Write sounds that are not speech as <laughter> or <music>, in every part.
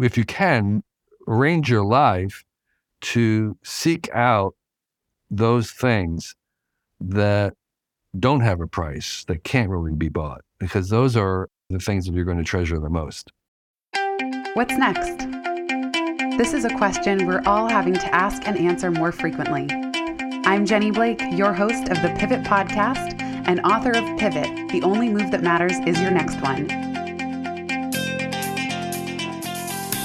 if you can, arrange your life to seek out those things that don't have a price, that can't really be bought, because those are the things that you're going to treasure the most. What's next? This is a question we're all having to ask and answer more frequently. I'm Jenny Blake, your host of the Pivot Podcast and author of Pivot The Only Move That Matters Is Your Next One.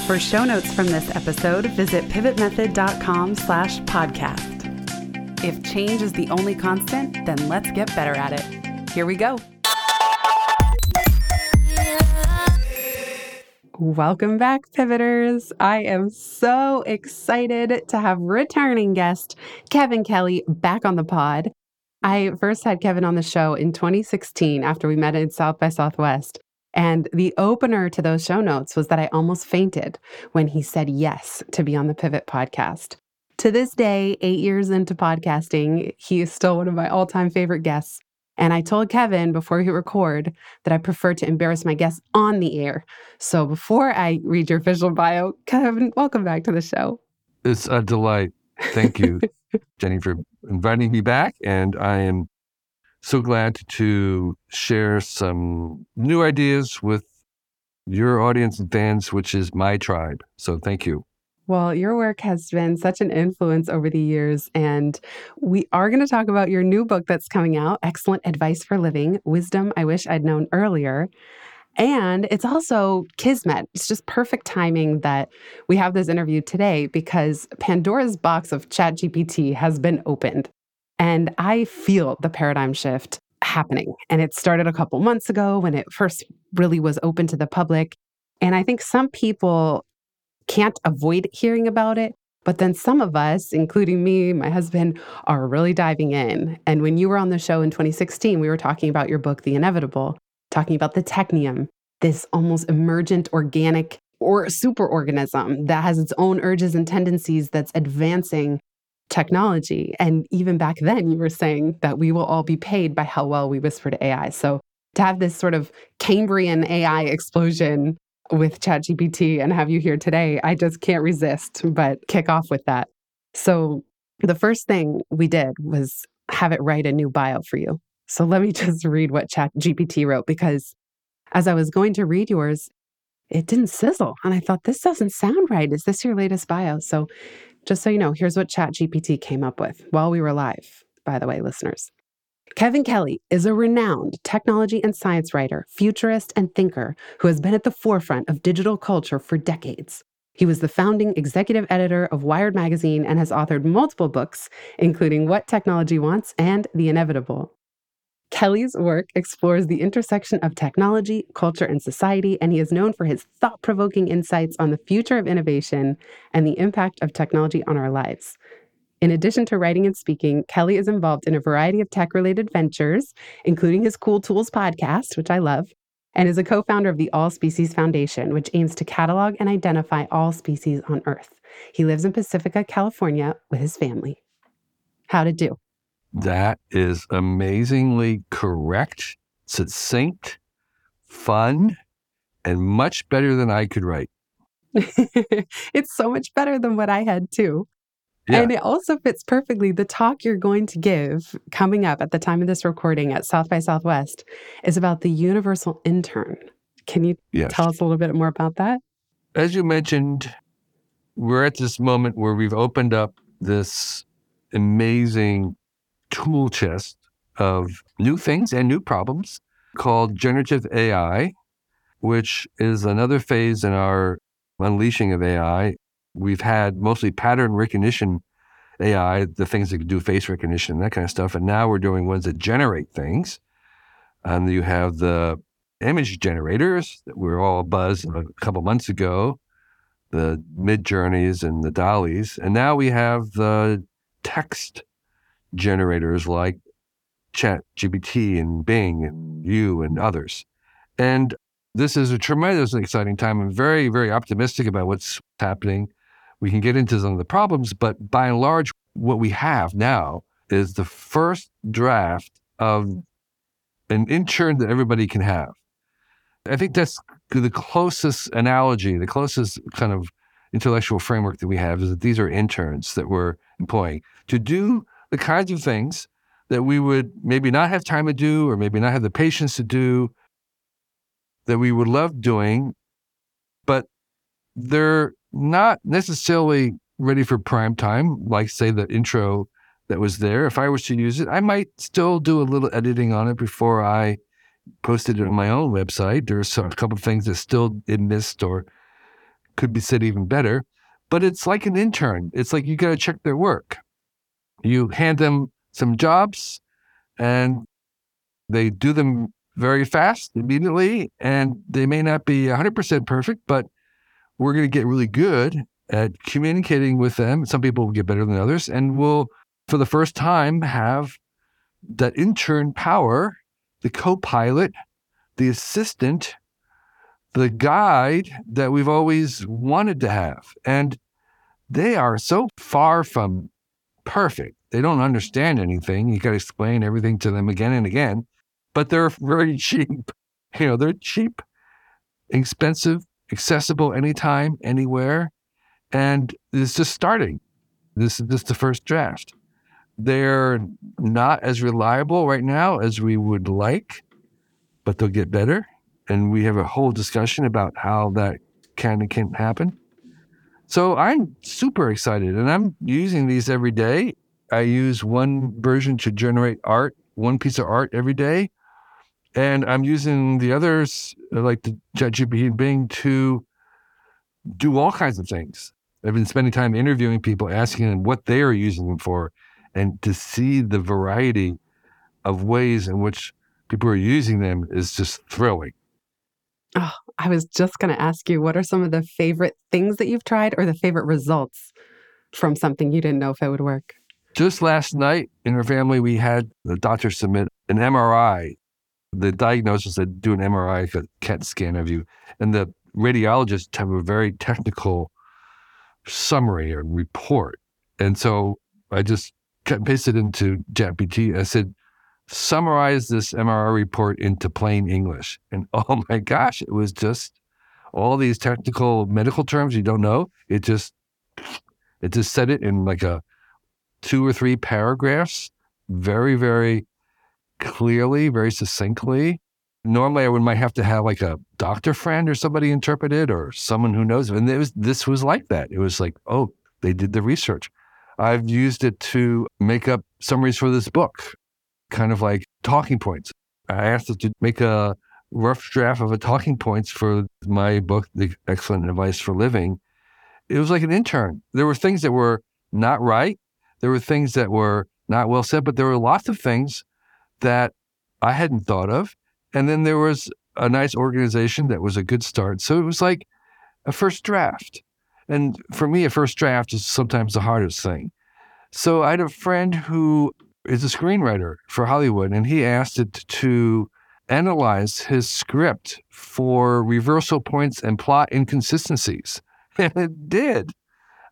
For show notes from this episode, visit pivotmethod.com slash podcast. If change is the only constant, then let's get better at it. Here we go. Welcome back, Pivoters. I am so excited to have returning guest Kevin Kelly back on the pod. I first had Kevin on the show in 2016 after we met in South by Southwest. And the opener to those show notes was that I almost fainted when he said yes to be on the Pivot podcast. To this day, eight years into podcasting, he is still one of my all time favorite guests. And I told Kevin before we record that I prefer to embarrass my guests on the air. So before I read your official bio, Kevin, welcome back to the show. It's a delight. Thank you, <laughs> Jenny, for inviting me back. And I am so glad to share some new ideas with your audience and fans, which is my tribe. So thank you. Well, your work has been such an influence over the years. And we are going to talk about your new book that's coming out Excellent Advice for Living Wisdom I Wish I'd Known Earlier. And it's also Kismet. It's just perfect timing that we have this interview today because Pandora's box of ChatGPT has been opened. And I feel the paradigm shift happening. And it started a couple months ago when it first really was open to the public. And I think some people can't avoid hearing about it. But then some of us, including me, my husband, are really diving in. And when you were on the show in 2016, we were talking about your book, The Inevitable, talking about the technium, this almost emergent organic or superorganism that has its own urges and tendencies that's advancing technology. And even back then, you were saying that we will all be paid by how well we whisper to AI. So to have this sort of Cambrian AI explosion with ChatGPT and have you here today, I just can't resist but kick off with that. So, the first thing we did was have it write a new bio for you. So, let me <laughs> just read what ChatGPT wrote because as I was going to read yours, it didn't sizzle. And I thought, this doesn't sound right. Is this your latest bio? So, just so you know, here's what ChatGPT came up with while we were live, by the way, listeners. Kevin Kelly is a renowned technology and science writer, futurist, and thinker who has been at the forefront of digital culture for decades. He was the founding executive editor of Wired magazine and has authored multiple books, including What Technology Wants and The Inevitable. Kelly's work explores the intersection of technology, culture, and society, and he is known for his thought provoking insights on the future of innovation and the impact of technology on our lives. In addition to writing and speaking, Kelly is involved in a variety of tech related ventures, including his Cool Tools podcast, which I love, and is a co founder of the All Species Foundation, which aims to catalog and identify all species on Earth. He lives in Pacifica, California with his family. How to do? That is amazingly correct, succinct, fun, and much better than I could write. <laughs> it's so much better than what I had, too. Yeah. And it also fits perfectly. The talk you're going to give coming up at the time of this recording at South by Southwest is about the universal intern. Can you yes. tell us a little bit more about that? As you mentioned, we're at this moment where we've opened up this amazing tool chest of new things and new problems called generative AI, which is another phase in our unleashing of AI we've had mostly pattern recognition AI, the things that can do face recognition, that kind of stuff. And now we're doing ones that generate things. And you have the image generators that we were all buzz a couple months ago, the Midjourneys and the DALL-Es. And now we have the text generators like Chat GPT and Bing and you and others. And this is a tremendously exciting time. I'm very, very optimistic about what's happening. We can get into some of the problems, but by and large, what we have now is the first draft of an intern that everybody can have. I think that's the closest analogy, the closest kind of intellectual framework that we have is that these are interns that we're employing to do the kinds of things that we would maybe not have time to do or maybe not have the patience to do that we would love doing, but they're not necessarily ready for prime time, like, say, the intro that was there. If I was to use it, I might still do a little editing on it before I posted it on my own website. There's a couple of things that still it missed or could be said even better. But it's like an intern. It's like you got to check their work. You hand them some jobs and they do them very fast immediately. And they may not be 100% perfect, but we're going to get really good at communicating with them. Some people will get better than others. And we'll, for the first time, have that intern power, the co pilot, the assistant, the guide that we've always wanted to have. And they are so far from perfect. They don't understand anything. You got to explain everything to them again and again, but they're <laughs> very cheap. You know, they're cheap, expensive, accessible anytime, anywhere. And it's just starting. This is just the first draft. They're not as reliable right now as we would like, but they'll get better. And we have a whole discussion about how that can and can't happen. So I'm super excited and I'm using these every day. I use one version to generate art, one piece of art every day. And I'm using the others, uh, like the ChatGPT and Bing, to do all kinds of things. I've been spending time interviewing people, asking them what they are using them for, and to see the variety of ways in which people are using them is just thrilling. Oh, I was just going to ask you what are some of the favorite things that you've tried or the favorite results from something you didn't know if it would work? Just last night in our family, we had the doctor submit an MRI. The diagnosis that do an MRI, a CAT scan of you, and the radiologists have a very technical summary or report. And so I just cut pasted into ChatGPT. I said, summarize this MRI report into plain English. And <laughs> oh my gosh, it was just all these technical medical terms you don't know. It just it just said it in like a two or three paragraphs, very, very clearly, very succinctly. Normally I would might have to have like a doctor friend or somebody interpret it or someone who knows. And it was this was like that. It was like, oh, they did the research. I've used it to make up summaries for this book kind of like talking points. I asked it to make a rough draft of a talking points for my book, The Excellent Advice for Living. It was like an intern. There were things that were not right. There were things that were not well said, but there were lots of things that I hadn't thought of. And then there was a nice organization that was a good start. So it was like a first draft. And for me, a first draft is sometimes the hardest thing. So I had a friend who is a screenwriter for Hollywood, and he asked it to analyze his script for reversal points and plot inconsistencies. <laughs> And it did.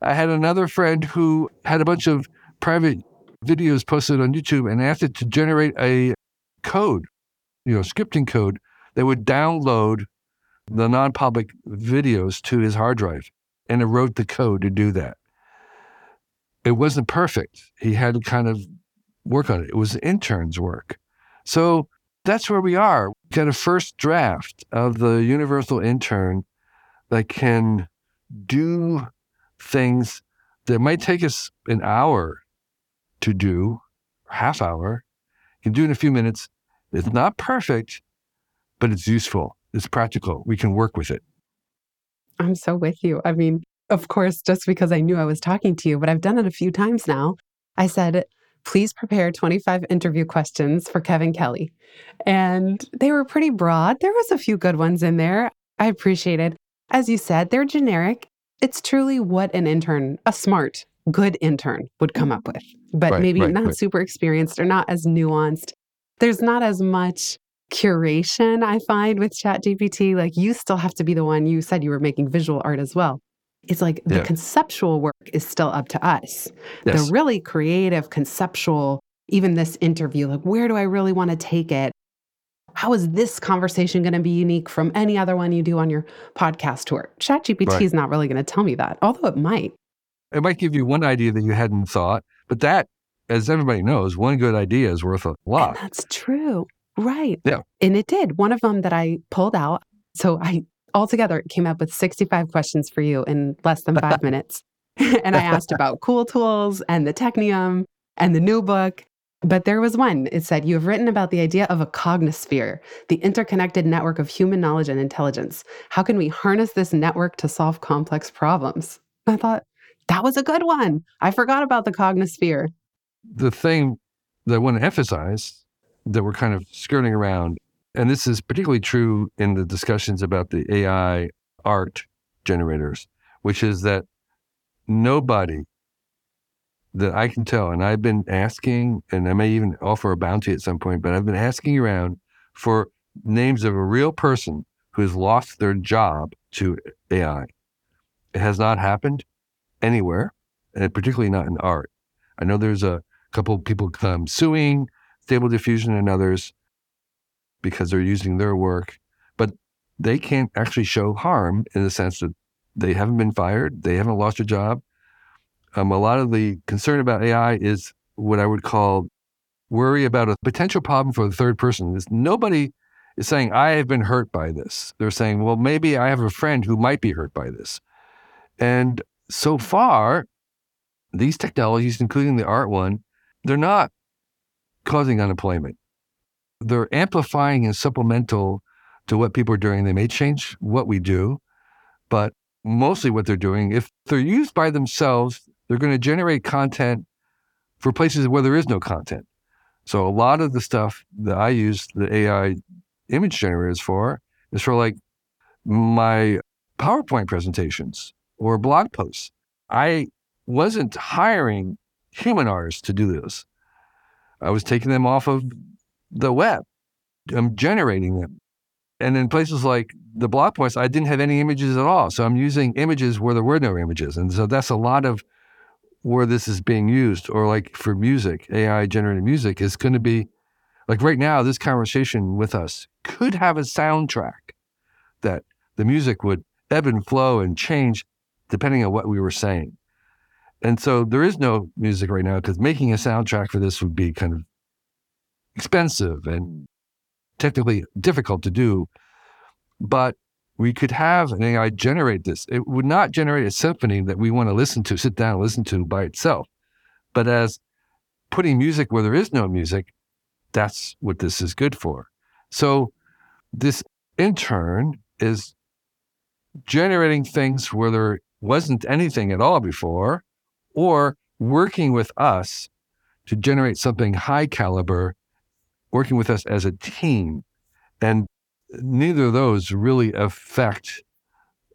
I had another friend who had a bunch of private videos posted on YouTube and asked it to generate a code, you know, scripting code that would download the non public videos to his hard drive. And it wrote the code to do that. It wasn't perfect. He had kind of work on it. It was interns' work. So that's where we are. We got a first draft of the universal intern that can do things that might take us an hour to do, half hour. Can do in a few minutes. It's not perfect, but it's useful. It's practical. We can work with it. I'm so with you. I mean, of course, just because I knew I was talking to you, but I've done it a few times now. I said, please prepare 25 interview questions for Kevin Kelly. And they were pretty broad. There was a few good ones in there. I appreciated. As you said, they're generic. It's truly what an intern, a smart, good intern would come up with, but right, maybe right, not right. super experienced or not as nuanced. There's not as much curation I find with ChatGPT. Like you still have to be the one you said you were making visual art as well. It's like the yeah. conceptual work is still up to us. Yes. The really creative, conceptual, even this interview, like where do I really want to take it? how is this conversation going to be unique from any other one you do on your podcast tour? ChatGPT right. is not really going to tell me that, although it might. It might give you one idea that you hadn't thought, but that, as everybody knows, one good idea is worth a lot. And that's true. Right. Yeah. And it did. One of them that I pulled out. So I altogether it came up with 65 questions for you in less than five <laughs> minutes. <laughs> and I asked about cool tools and the Technium and the new book. But there was one. It said, You have written about the idea of a cognosphere, the interconnected network of human knowledge and intelligence. How can we harness this network to solve complex problems? I thought, that was a good one. I forgot about the cognosphere. The thing that I want to emphasize that we're kind of skirting around, and this is particularly true in the discussions about the AI art generators, which is that nobody that I can tell, and I've been asking, and I may even offer a bounty at some point, but I've been asking around for names of a real person who has lost their job to AI. It has not happened anywhere, and particularly not in art. I know there's a couple of people um, suing Stable Diffusion and others because they're using their work, but they can't actually show harm in the sense that they haven't been fired, they haven't lost a job. Um, a lot of the concern about AI is what I would call worry about a potential problem for the third person. Is nobody is saying I have been hurt by this. They're saying, well, maybe I have a friend who might be hurt by this. And so far, these technologies, including the art one, they're not causing unemployment. They're amplifying and supplemental to what people are doing. They may change what we do, but mostly what they're doing, if they're used by themselves, they're going to generate content for places where there is no content. So a lot of the stuff that I use the AI image generators for is for like my PowerPoint presentations or blog posts. I wasn't hiring human artists to do this. I was taking them off of the web. I'm generating them. And in places like the blog posts, I didn't have any images at all. So I'm using images where there were no images. And so that's a lot of where this is being used. Or like for music, AI generated music is going to be like right now, this conversation with us could have a soundtrack that the music would ebb and flow and change depending on what we were saying. And so there is no music right now because making a soundtrack for this would be kind of expensive and technically difficult to do. But we could have an AI generate this. It would not generate a symphony that we want to listen to, sit down and listen to by itself. But as putting music where there is no music, that's what this is good for. So this intern is generating things where there wasn't anything at all before, or working with us to generate something high caliber, working with us as a team. And neither of those really affect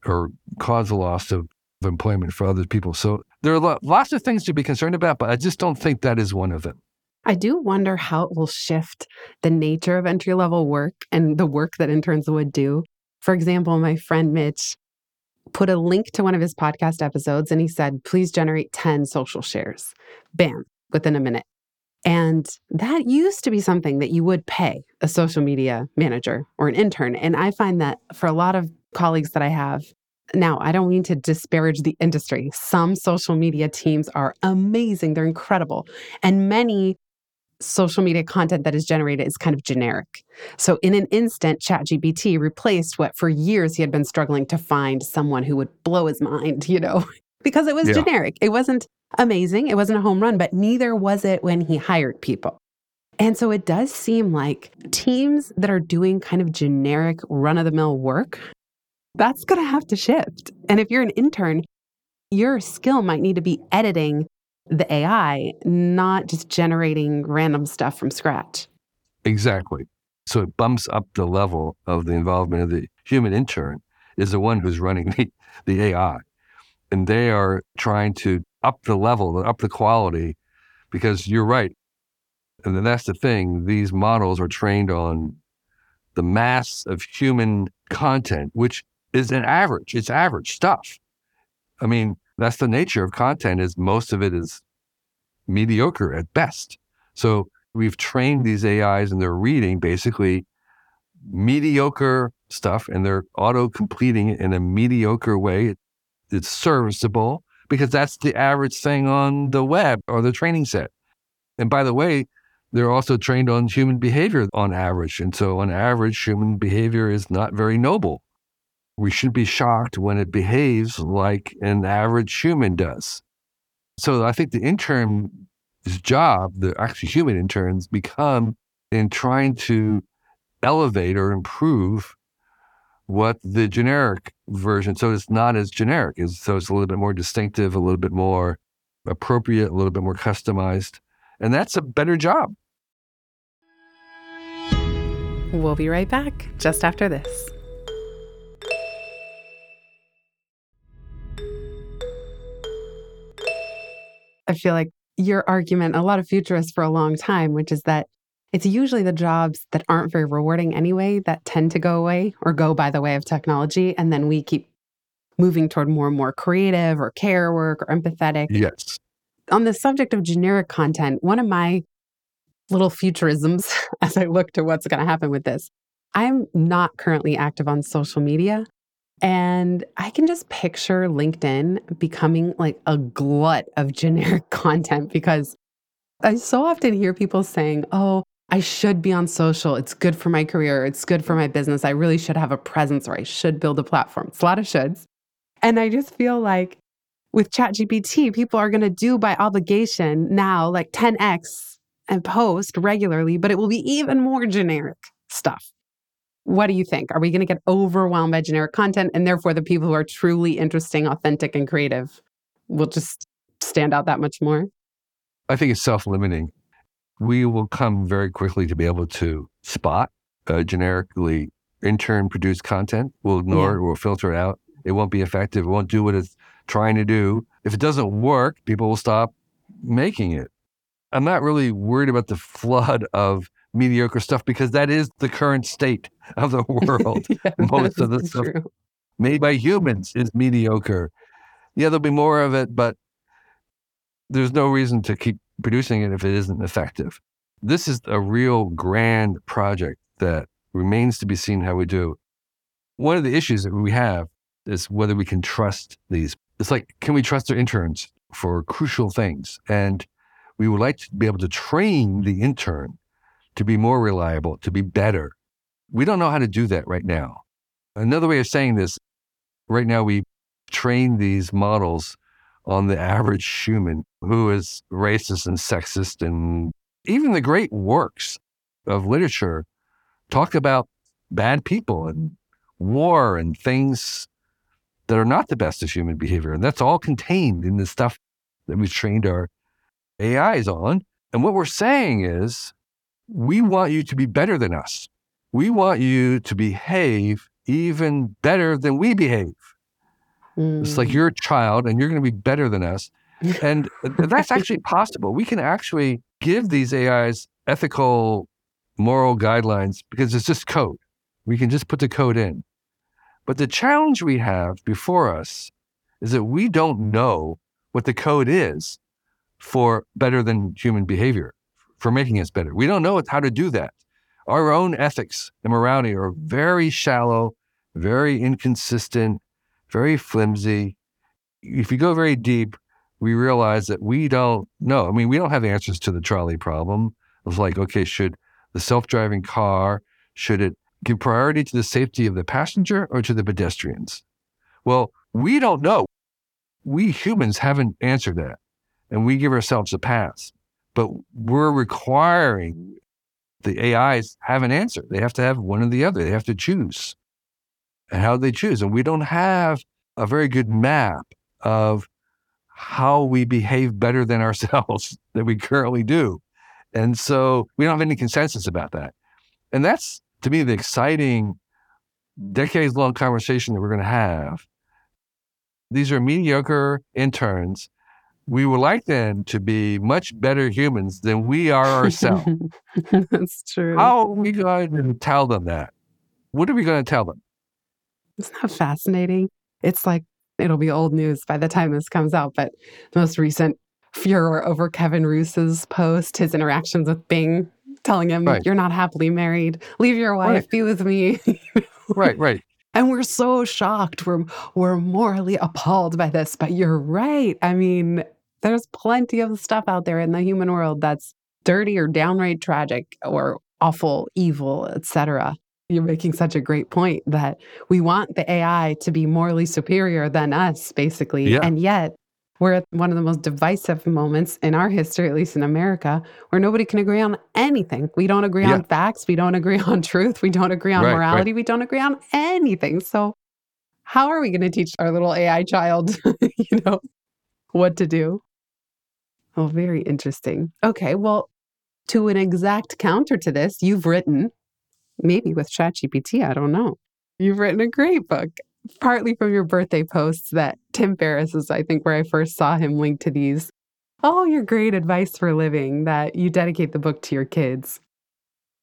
or cause a loss of employment for other people. So there are lots of things to be concerned about, but I just don't think that is one of them. I do wonder how it will shift the nature of entry level work and the work that interns would do. For example, my friend Mitch put a link to one of his podcast episodes and he said, please generate 10 social shares. Bam, within a minute. And that used to be something that you would pay a social media manager or an intern. And I find that for a lot of colleagues that I have, now I don't mean to disparage the industry. Some social media teams are amazing, they're incredible. And many social media content that is generated is kind of generic. So, in an instant, ChatGPT replaced what for years he had been struggling to find someone who would blow his mind, you know, <laughs> because it was yeah. generic. It wasn't amazing, it wasn't a home run, but neither was it when he hired people. And so it does seem like teams that are doing kind of generic run of the mill work, that's going to have to shift. And if you're an intern, your skill might need to be editing the AI, not just generating random stuff from scratch. Exactly. So it bumps up the level of the involvement of the human intern is the one who's running the, the AI. And they are trying to up the level, up the quality, because you're right. And then that's the thing. These models are trained on the mass of human content, which is an average. It's average stuff. I mean, that's the nature of content is most of it is mediocre at best. So we've trained these AIs and they're reading basically mediocre stuff and they're auto completing it in a mediocre way. It's serviceable because that's the average thing on the web or the training set. And by the way, they're also trained on human behavior on average. And so, on average, human behavior is not very noble. We should be shocked when it behaves like an average human does. So, I think the intern's job, the actually human interns, become in trying to elevate or improve what the generic version so it's not as generic is so it's a little bit more distinctive a little bit more appropriate a little bit more customized and that's a better job. We'll be right back just after this. I feel like your argument a lot of futurists for a long time which is that it's usually the jobs that aren't very rewarding anyway that tend to go away or go by the way of technology. And then we keep moving toward more and more creative or care work or empathetic. Yes. On the subject of generic content, one of my little futurisms <laughs> as I look to what's going to happen with this, I'm not currently active on social media. And I can just picture LinkedIn becoming like a glut of <laughs> generic content because I so often hear people saying, oh, I should be on social. It's good for my career. It's good for my business. I really should have a presence or I should build a platform. It's a lot of shoulds. And I just feel like with ChatGPT, people are going to do by obligation now like 10x and post regularly, but it will be even more generic stuff. What do you think? Are we going to get overwhelmed by generic content and therefore the people who are truly interesting, authentic, and creative will just stand out that much more? I think it's self limiting we will come very quickly to be able to spot uh, generically intern produced content. We'll ignore yeah. it, we'll filter it out. It won't be effective. It won't do what it's trying to do. If it doesn't work, people will stop making it. I'm not really worried about the flood of mediocre stuff because that is the current state of the <laughs> world. yeah, Most of the stuff true. made by humans is mediocre. Yeah, there'll be more of it, but there's no reason to keep producing it if it isn't effective. This is a real grand project that remains to be seen how we do. One of the issues that we have is whether we can trust these. It's like, can we trust our interns for crucial things? And we would like to be able to train the intern to be more reliable, to be better. We don't know how to do that right now. Another way of saying this right now, we train these models on the average human who is racist and sexist. And even the great works of literature talk about bad people and war and things that are not the best of human behavior. And that's all contained in the stuff that we've trained our AIs on. And what we're saying is, we want you to be better than us. We want you to behave even better than we behave. Mm. It's like mm. you're a child and you're going to be better than us. <laughs> And that's actually possible. We can actually give these AIs ethical, moral guidelines because it's just code. We can just put the code in. But the challenge we have before us is that we don't know what the code is for better than human behavior, for making us better. We don't know how to do that. Our own ethics and morality are very shallow, very inconsistent, very flimsy. If you go very deep, we realize that we don't know. I mean, we don't have answers to the trolley problem. It's like, okay, should the self driving car, should it give priority to the safety of the passenger or to the pedestrians? Well, we don't know. We humans haven't answered that, and we give ourselves a pass. But we're requiring the AIs have an answer. They have to have one or the other. They have to choose how they choose. And we don't have a very good map of how we behave better than <laughs> ourselves that we currently do. And so we don't have any consensus about that. And that's, to me, the exciting decades long conversation that we're going to have. These are mediocre interns. We would like them to be much better humans than we are ourselves. <laughs> that's true. How are we going to tell them that? What are we going to tell them? Isn't that fascinating? It's like it'll be old news by the time this comes out, but the most recent furor over Kevin Roose's post, his interactions with Bing telling him, Right. You're not happily married. Leave your wife, Right. be with me. <laughs> Right, right. And we're so shocked. We're we're morally appalled by this. But you're right. I mean, there's plenty of stuff out there in the human world that's dirty or downright tragic or awful, evil, etc. You're making such a great point that we want the AI to be morally superior than us, basically. Yeah. And yet we're at one of the most divisive moments in our history, at least in America, where nobody can agree on anything. We don't agree Yeah. on facts. We don't agree <laughs> on truth. We don't agree on Right, right. morality. We don't agree on anything. So, how are we going to teach our little AI child, <laughs> you know, what to do? Oh, very interesting. Okay. Well, to an exact counter to this, you've written, maybe with ChatGPT, I don't know. You've written a great book, partly from your birthday posts that Tim Ferriss is, I think, where I first saw him linked to these. All your great advice for living that you dedicate the book to your kids.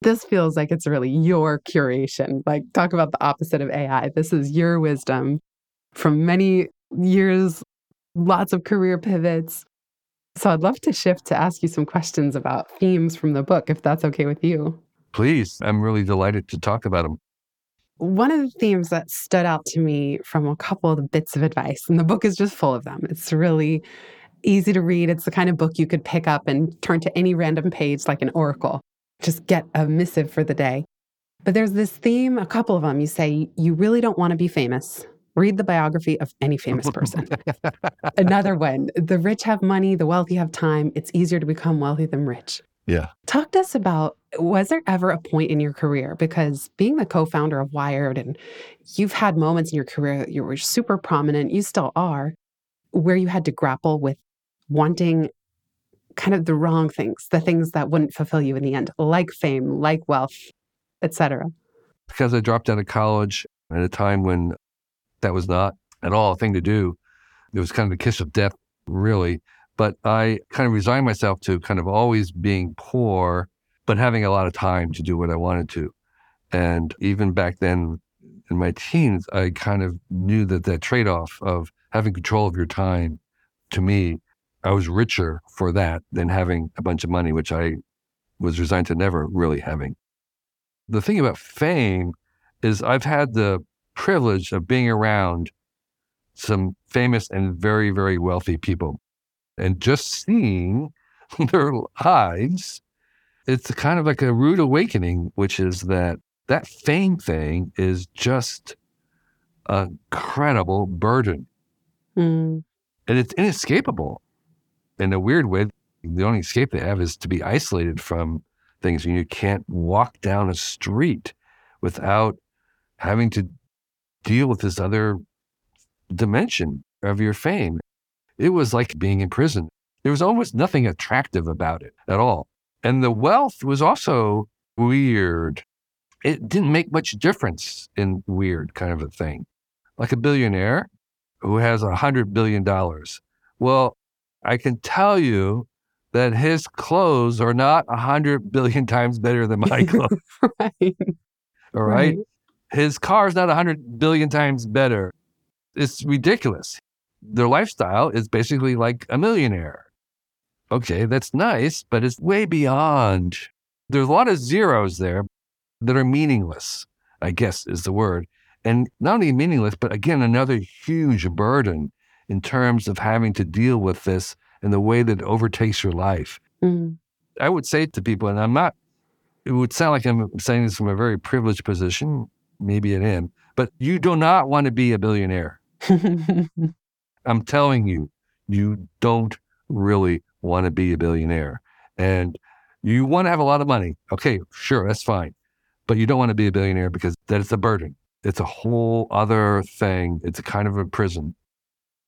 This feels like it's really your curation. Like, talk about the opposite of AI. This is your wisdom from many years, lots of career pivots. So, I'd love to shift to ask you some questions about themes from the book, if that's okay with you. Please. I'm really delighted to talk about them. One of the themes that stood out to me from a couple of the bits of advice, and the book is just full of them. It's really easy to read. It's the kind of book you could pick up and turn to any random page like an oracle, just get a missive for the day. But there's this theme, a couple of them. You say, you really don't want to be famous. Read the biography of any famous person. <laughs> Another one, the rich have money, the wealthy have time. It's easier to become wealthy than rich. Yeah. Talk to us about was there ever a point in your career because being the co-founder of Wired and you've had moments in your career that you were super prominent, you still are, where you had to grapple with wanting kind of the wrong things, the things that wouldn't fulfill you in the end, like fame, like wealth, etc. because I dropped out of college at a time when that was not at all a thing to do. It was kind of the kiss of death, really. But I kind of resigned myself to kind of always being poor, but having a lot of time to do what I wanted to. And even back then in my teens, I kind of knew that that trade off of having control of your time, to me, I was richer for that than having a bunch of money, which I was resigned to never really having. The thing about fame is I've had the privilege of being around some famous and very, very wealthy people and just seeing <laughs> their lives. It's kind of like a rude awakening, which is that that fame thing is just a incredible burden Mm, and it's inescapable in a weird way. The only escape they have is to be isolated from things. You can't walk down a street without having to deal with this other dimension of your fame. It was like being in prison. There was almost nothing attractive about it at all. And the wealth was also weird. It didn't make much difference in weird kind of a thing. Like a billionaire who has a hundred billion dollars. Well, I can tell you that his clothes are not a hundred billion times better than my <laughs> clothes. right. All right. His car is not a hundred billion times better. It's ridiculous. Their lifestyle is basically like a millionaire. Okay, that's nice, but it's way beyond. There's a lot of zeros there that are meaningless, I guess is the word. And not only meaningless, but again, another huge burden in terms of having to deal with this and the way that it overtakes your life. Mm, I would say to people, and I'm not, it would sound like I'm saying this from a very privileged position. Maybe I am, but you do not want to be a billionaire. <laughs> I'm telling you, you don't really want to be a billionaire. And you want to have a lot of money. Okay, sure, that's fine. But you don't want to be a billionaire because that is a burden. It's a whole other thing. It's a kind of a prison.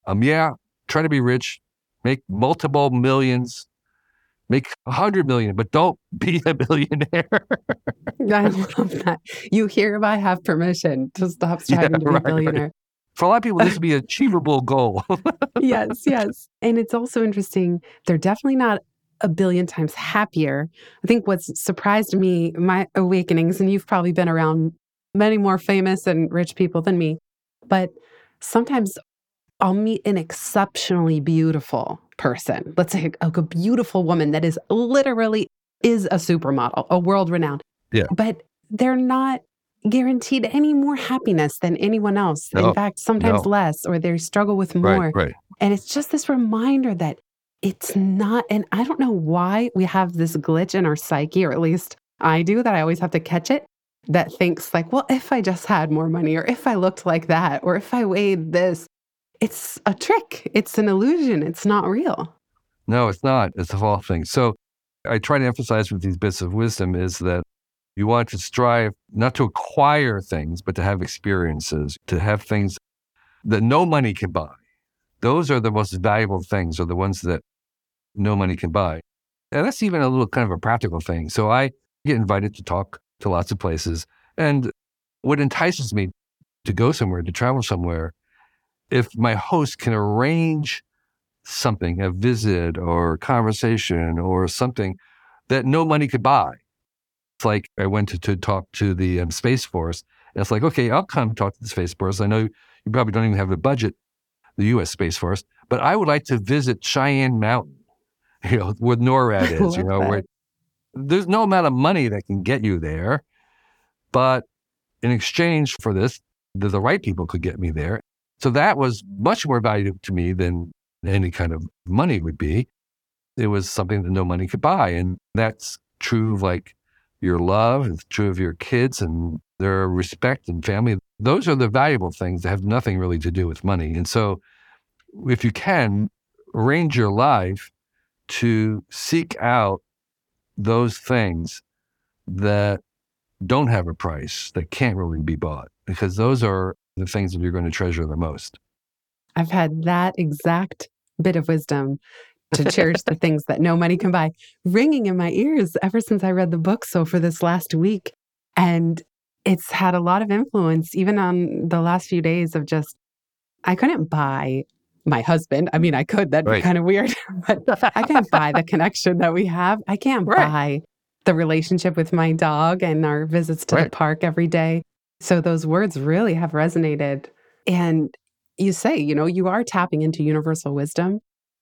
Um, yeah, try to be rich, make multiple millions, make a hundred million, but don't <laughs> be a billionaire. I love that. You hereby have permission to stop Yeah, striving to be right, a right. billionaire. For a lot of people, this would be an <laughs> achievable goal. yes, <laughs> yes. And it's also interesting. They're definitely not a billion times happier. I think what's surprised me, my awakenings, and you've probably been around many more famous and rich people than me, but sometimes I'll meet an exceptionally beautiful person. Let's say a, a beautiful woman that is literally is a supermodel, a world renowned. Yeah. But they're not guaranteed any more happiness than anyone else. No, In fact, sometimes no. less, or they struggle with more. Right, right. And it's just this reminder that it's not, and I don't know why we have this glitch in our psyche, or at least I do, that I always have to catch it, that thinks, like, well, if I just had more money, or if I looked like that, or if I weighed this, it's a trick. It's an illusion. It's not real. No, it's not. It's a false thing. So I try to emphasize with these bits of wisdom is that you want to strive not to acquire things, but to have experiences, to have things that no money can buy. Those are the most valuable things, are the ones that no money can buy. And that's even a little kind of a practical thing. So I get invited to talk to lots of places. And what entices me to go somewhere, to travel somewhere, if my host can arrange something, a visit or conversation or something that no money could buy. It's like I went to, to talk to the um, Space Force. And it's like, okay, I'll come talk to the Space Force. I know you probably don't even have a budget, the U.S. Space Force, but I would like to visit Cheyenne Mountain, <laughs> you know, where NORAD <laughs> is, you know, that. where there's no amount of money that can get you there. But in exchange for this, the, the right people could get me there. So that was much more valuable to me than any kind of money would be. It was something that no money could buy. And that's true of like your love, it's true of your kids and their respect and family. Those are the valuable things that have nothing really to do with money. And so if you can arrange your life to seek out those things that don't have a price, that can't really be bought, because those are the things that you're going to treasure the most. I've had that exact bit of wisdom to cherish the things that no money can buy ringing in my ears ever since I read the book. So, for this last week, and it's had a lot of influence, even on the last few days of just, I couldn't buy my husband. I mean, I could, that'd be kind of weird, <laughs> but I can't buy the connection that we have. I can't Right. buy the relationship with my dog and our visits to the park every day. So those words really have resonated. And you say, you know, you are tapping into universal wisdom.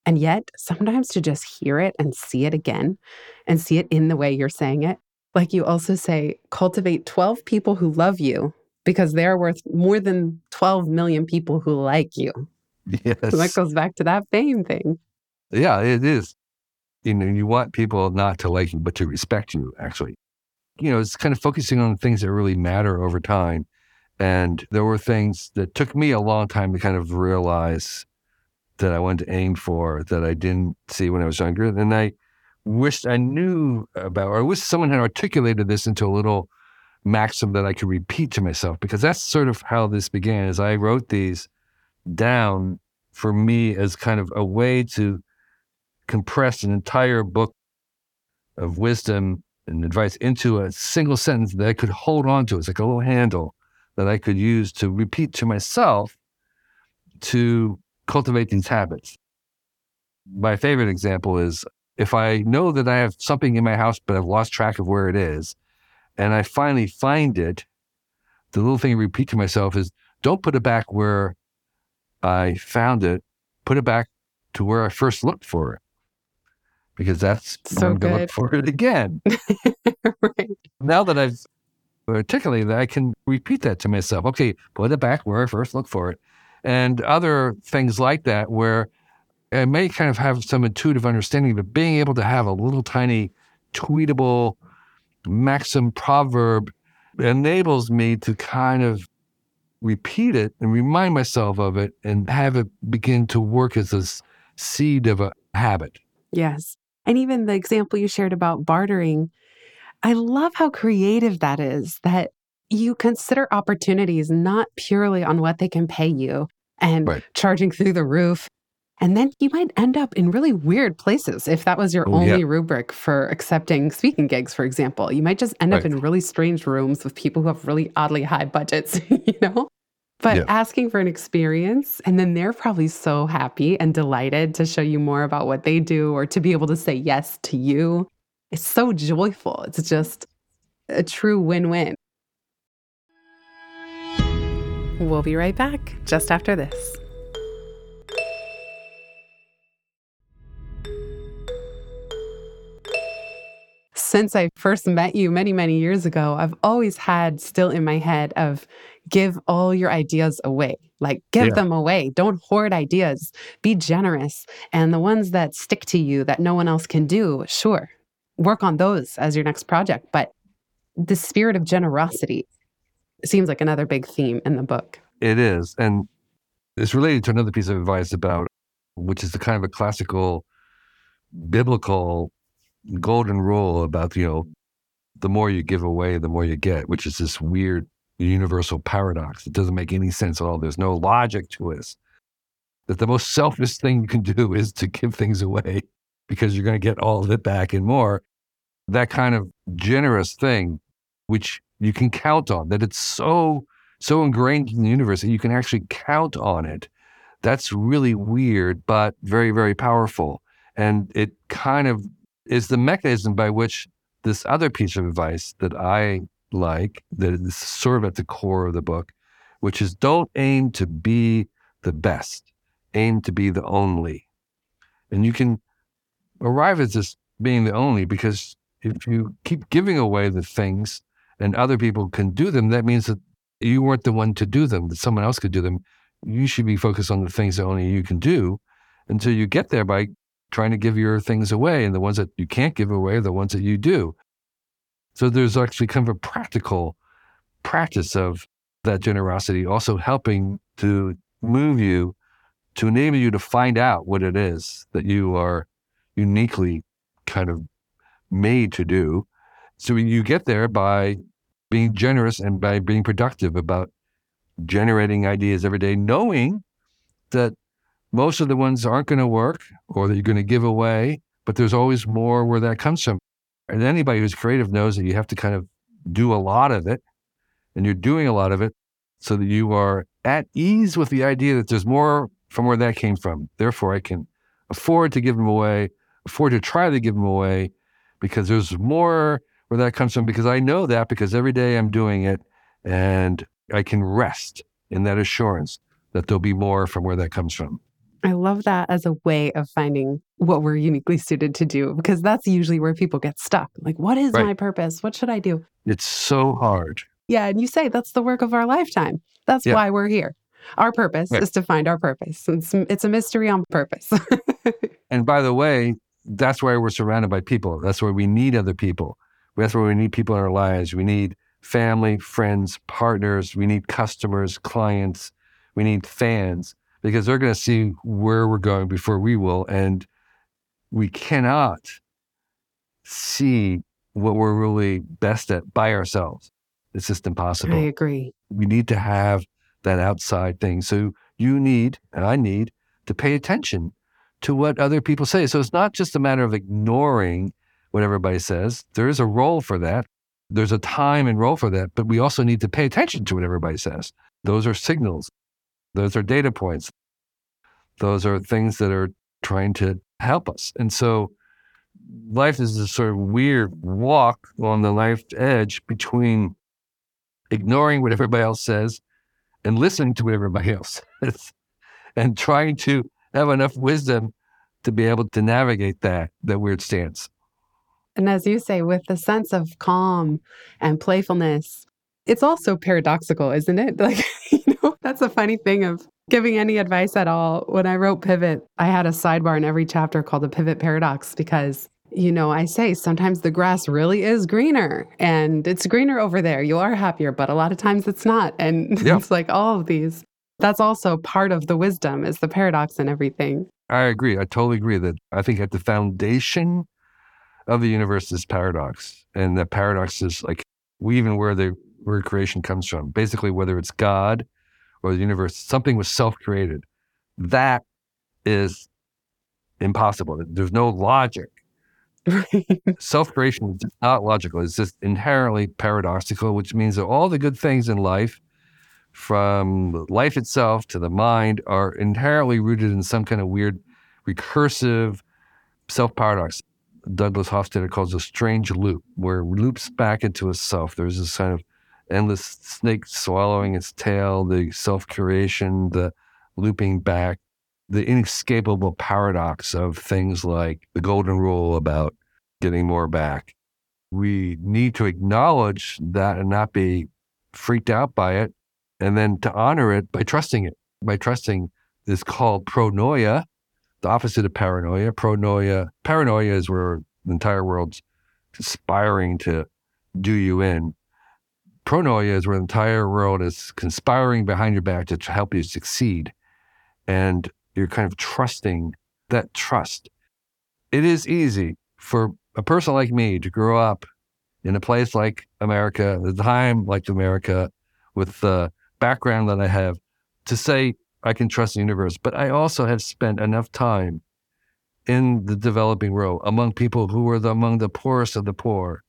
And yet, sometimes to just hear it and see it again and see it in the way you're saying it. Like you also say, cultivate 12 people who love you because they're worth more than 12 million people who like you. Yes. So that goes back to that fame thing. Yeah, it is. You know, you want people not to like you, but to respect you, actually. You know, it's kind of focusing on things that really matter over time. And there were things that took me a long time to kind of realize that I wanted to aim for that I didn't see when I was younger. And I wished I knew about, or I wish someone had articulated this into a little maxim that I could repeat to myself, because that's sort of how this began. As I wrote these down for me as kind of a way to compress an entire book of wisdom and advice into a single sentence that I could hold on to. It's like a little handle that I could use to repeat to myself to cultivate these habits. My favorite example is if I know that I have something in my house, but I've lost track of where it is, and I finally find it, the little thing I repeat to myself is don't put it back where I found it, put it back to where I first looked for it. Because that's So where I'm going to look for it again. <laughs> right. Now that I've articulated that, I can repeat that to myself. Okay, put it back where I first looked for it. And other things like that, where I may kind of have some intuitive understanding, but being able to have a little tiny tweetable maxim proverb enables me to kind of repeat it and remind myself of it and have it begin to work as a seed of a habit. Yes. And even the example you shared about bartering, I love how creative that is that you consider opportunities not purely on what they can pay you and Right. charging through the roof. And then you might end up in really weird places if that was your Oh, yeah. only rubric for accepting speaking gigs, for example. You might just end up in really strange rooms with people who have really oddly high budgets, <laughs> you know? But Yeah. asking for an experience, and then they're probably so happy and delighted to show you more about what they do or to be able to say yes to you. It's so joyful. It's just a true win win. We'll be right back just after this. since I first met you many, many years ago, I've always had still in my head of give all your ideas away. Like give yeah. them away. Don't hoard ideas. Be generous. And the ones that stick to you that no one else can do, sure, work on those as your next project. But the spirit of generosity seems like another big theme in the book. It is. And it's related to another piece of advice about, which is the kind of a classical biblical golden rule about, you know, the more you give away, the more you get, which is this weird universal paradox. It doesn't make any sense at all. There's no logic to it. That the most selfish thing you can <laughs> do is to give things away because you're going to get all of it back and more. That kind of generous thing, which you can count on, that it's so, so ingrained in the universe that you can actually count on it. That's really weird, but very, very powerful. And it kind of is the mechanism by which this other piece of advice that I like, that is sort of at the core of the book, which is don't aim to be the best, aim to be the only. And you can arrive at this being the only because if you keep giving away the things and other people can do them, that means that you weren't the one to do them, that someone else could do them. You should be focused on the things that only you can do until you get there by trying to give your things away. And the ones that you can't give away are the ones that you do. So there's actually kind of a practical practice of that generosity, also helping to move you to enable you to find out what it is that you are uniquely kind of made to do. So you get there by being generous and by being productive about generating ideas every day, knowing that most of the ones aren't going to work or that you're going to give away, but there's always more where that comes from. And anybody who's creative knows that you have to kind of do a lot of it and you're doing a lot of it so that you are at ease with the idea that there's more from where that came from. Therefore, I can afford to give them away, afford to try to give them away because there's more where that comes from because I know that because every day I'm doing it and I can rest in that assurance that there'll be more from where that comes from. I love that as a way of finding what we're uniquely suited to do because that's usually where people get stuck. Like, what is right. my purpose? What should I do? It's so hard. Yeah. And you say that's the work of our lifetime. That's yeah. why we're here. Our purpose right. is to find our purpose. It's, it's a mystery on purpose. <laughs> and by the way, that's why we're surrounded by people. That's why we need other people. That's why we need people in our lives. We need family, friends, partners. We need customers, clients. We need fans because they're going to see where we're going before we will. And we cannot see what we're really best at by ourselves. It's just impossible. I agree. We need to have that outside thing. So you need, and I need, to pay attention to what other people say. So it's not just a matter of ignoring what everybody says. There is a role for that. There's a time and role for that, but we also need to pay attention to what everybody says. Those are signals. Those are data points. Those are things that are trying to help us. And so life is this sort of weird walk on the life edge between ignoring what everybody else says and listening to what everybody <laughs> else says and trying to have enough wisdom to be able to navigate that that weird stance. And as you say, with the sense of calm and playfulness, it's also paradoxical, isn't it? <laughs> Like, you know, that's a funny thing of giving any advice at all. When I wrote Pivot, I had a sidebar in every chapter called the Pivot Paradox because, you know, I say sometimes the grass really is greener and it's greener over there. You are happier, but a lot of times it's not. And <laughs> it's like all of these. That's also part of the wisdom is the paradox and everything. I agree. I totally agree that I think at the foundation of the universe is paradox. And that paradox is like we even where the where creation comes from. Basically, whether it's God or the universe, something was self created. That is impossible. There's no logic. <laughs> self creation is not logical. It's just inherently paradoxical, which means that all the good things in life, from life itself to the mind, are inherently rooted in some kind of weird recursive self paradox. Douglas Hofstadter calls a strange loop, where it loops back into itself. There's this kind of endless snake swallowing its tail, the self curation, the looping back, the inescapable paradox of things like the golden rule about getting more back. we need to acknowledge that and not be freaked out by it, and then to honor it by trusting it, by trusting is called pronoia, the opposite of paranoia. Pronoia, paranoia is where the entire world's conspiring to do you in. Pronoia is where the entire world is conspiring behind your back to help you succeed. And you're kind of trusting that trust. It is easy for a person like me to grow up in a place like America, the time like America, with the background that I have, to say I can trust the universe. But I also have spent enough time in the developing world among people who were the, among the poorest of the poor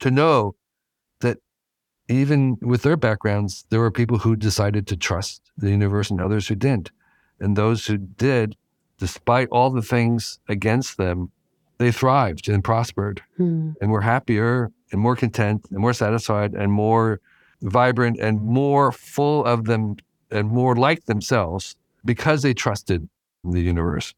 to know that even with their backgrounds, there were people who decided to trust the universe and others who didn't. And those who did, despite all the things against them, they thrived and prospered hmm. and were happier and more content and more satisfied and more vibrant and more full of them and more like themselves because they trusted the universe.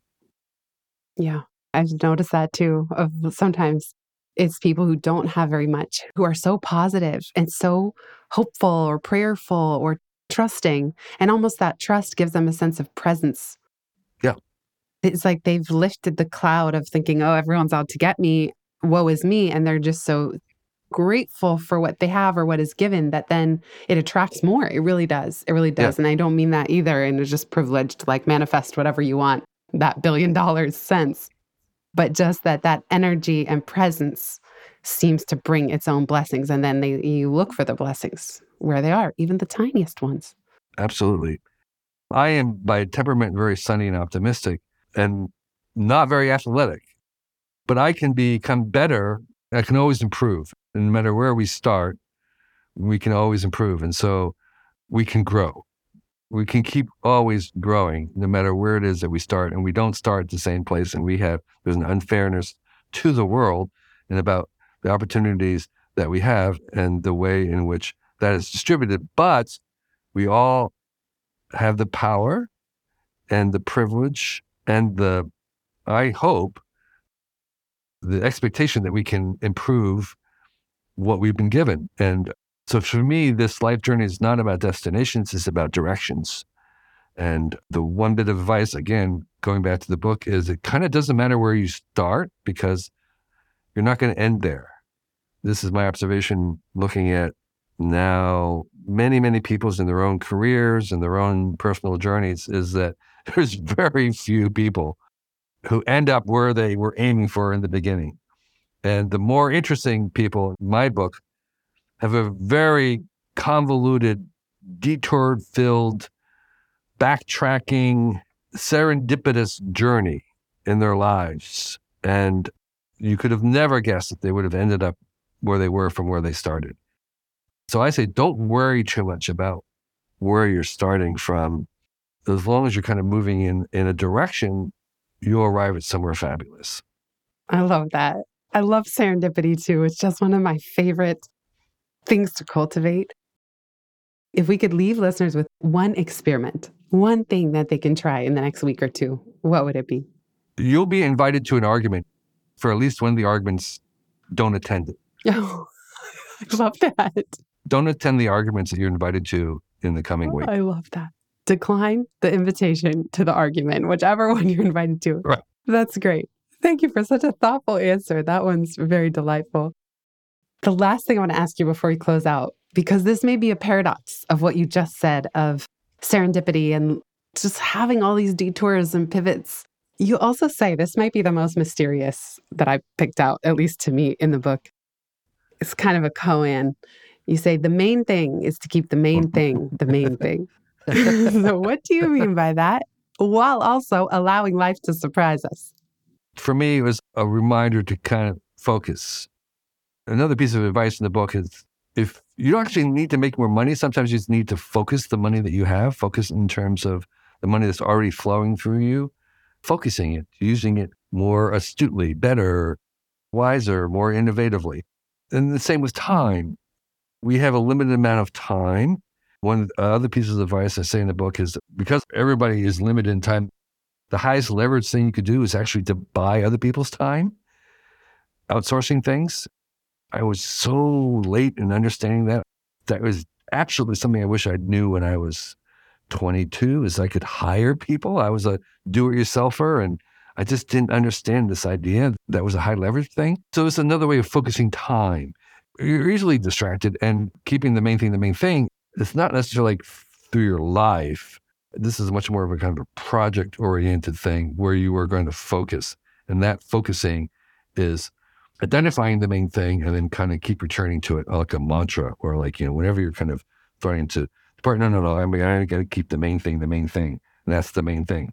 Yeah, I've noticed that too. Of sometimes it's people who don't have very much who are so positive and so hopeful or prayerful or trusting, and almost that trust gives them a sense of presence. Yeah, it's like they've lifted the cloud of thinking, "Oh, everyone's out to get me. Woe is me," and they're just so grateful for what they have or what is given that then it attracts more. It really does. It really does. Yeah. And I don't mean that either and it's just privileged to like manifest whatever you want, that billion dollars sense. But just that that energy and presence seems to bring its own blessings. And then they, you look for the blessings where they are, even the tiniest ones. Absolutely. I am by temperament very sunny and optimistic and not very athletic, but I can become better. I can always improve and no matter where we start, we can always improve. And so we can grow. We can keep always growing no matter where it is that we start. And we don't start at the same place. And we have, there's an unfairness to the world and about the opportunities that we have and the way in which that is distributed. But we all have the power and the privilege and the, I hope, the expectation that we can improve what we've been given. And so for me, this life journey is not about destinations, it's about directions. And the one bit of advice, again, going back to the book, is it kind of doesn't matter where you start because you're not going to end there. This is my observation looking at now many, many people's in their own careers and their own personal journeys is that <laughs> there's very few people who end up where they were aiming for in the beginning. And the more interesting people in my book have a very convoluted, detour filled, backtracking, serendipitous journey in their lives. And you could have never guessed that they would have ended up where they were from where they started. So I say, don't worry too much about where you're starting from. As long as you're kind of moving in, in a direction, you'll arrive at somewhere fabulous. I love that. I love serendipity too. It's just one of my favorite things to cultivate. If we could leave listeners with one experiment, one thing that they can try in the next week or two, what would it be? You'll be invited to an argument. For at least one of the arguments, don't attend it. Oh, <laughs> I love that. Don't attend the arguments that you're invited to in the coming oh, week. I love that. Decline the invitation to the argument, whichever <laughs> one you're invited to. Right. That's great. Thank you for such a thoughtful answer. That one's very delightful. The last thing I want to ask you before we close out, because this may be a paradox of what you just said of serendipity and just having all these detours and pivots. You also say this might be the most mysterious that I picked out, at least to me in the book. It's kind of a koan. You say the main thing is to keep the main mm-hmm. thing the main <laughs> thing. <laughs> so, what do you mean by that? While also allowing life to surprise us for me, it was a reminder to kind of focus. Another piece of advice in the book is if you don't actually need to make more money, sometimes you just need to focus the money that you have, focus in terms of the money that's already flowing through you, focusing it, using it more astutely, better, wiser, more innovatively. And the same with time. We have a limited amount of time. One of other piece of advice I say in the book is because everybody is limited in time, the highest leverage thing you could do is actually to buy other people's time, outsourcing things. I was so late in understanding that. That was absolutely something I wish I knew when I was 22 is I could hire people. I was a do-it-yourselfer and I just didn't understand this idea that was a high leverage thing. So it's another way of focusing time. You're easily distracted and keeping the main thing the main thing. It's not necessarily like through your life. This is much more of a kind of a project oriented thing where you are going to focus. And that focusing is identifying the main thing and then kind of keep returning to it like a mantra or like, you know, whenever you're kind of trying to part, no, no, no, I mean, I got to keep the main thing the main thing. And that's the main thing.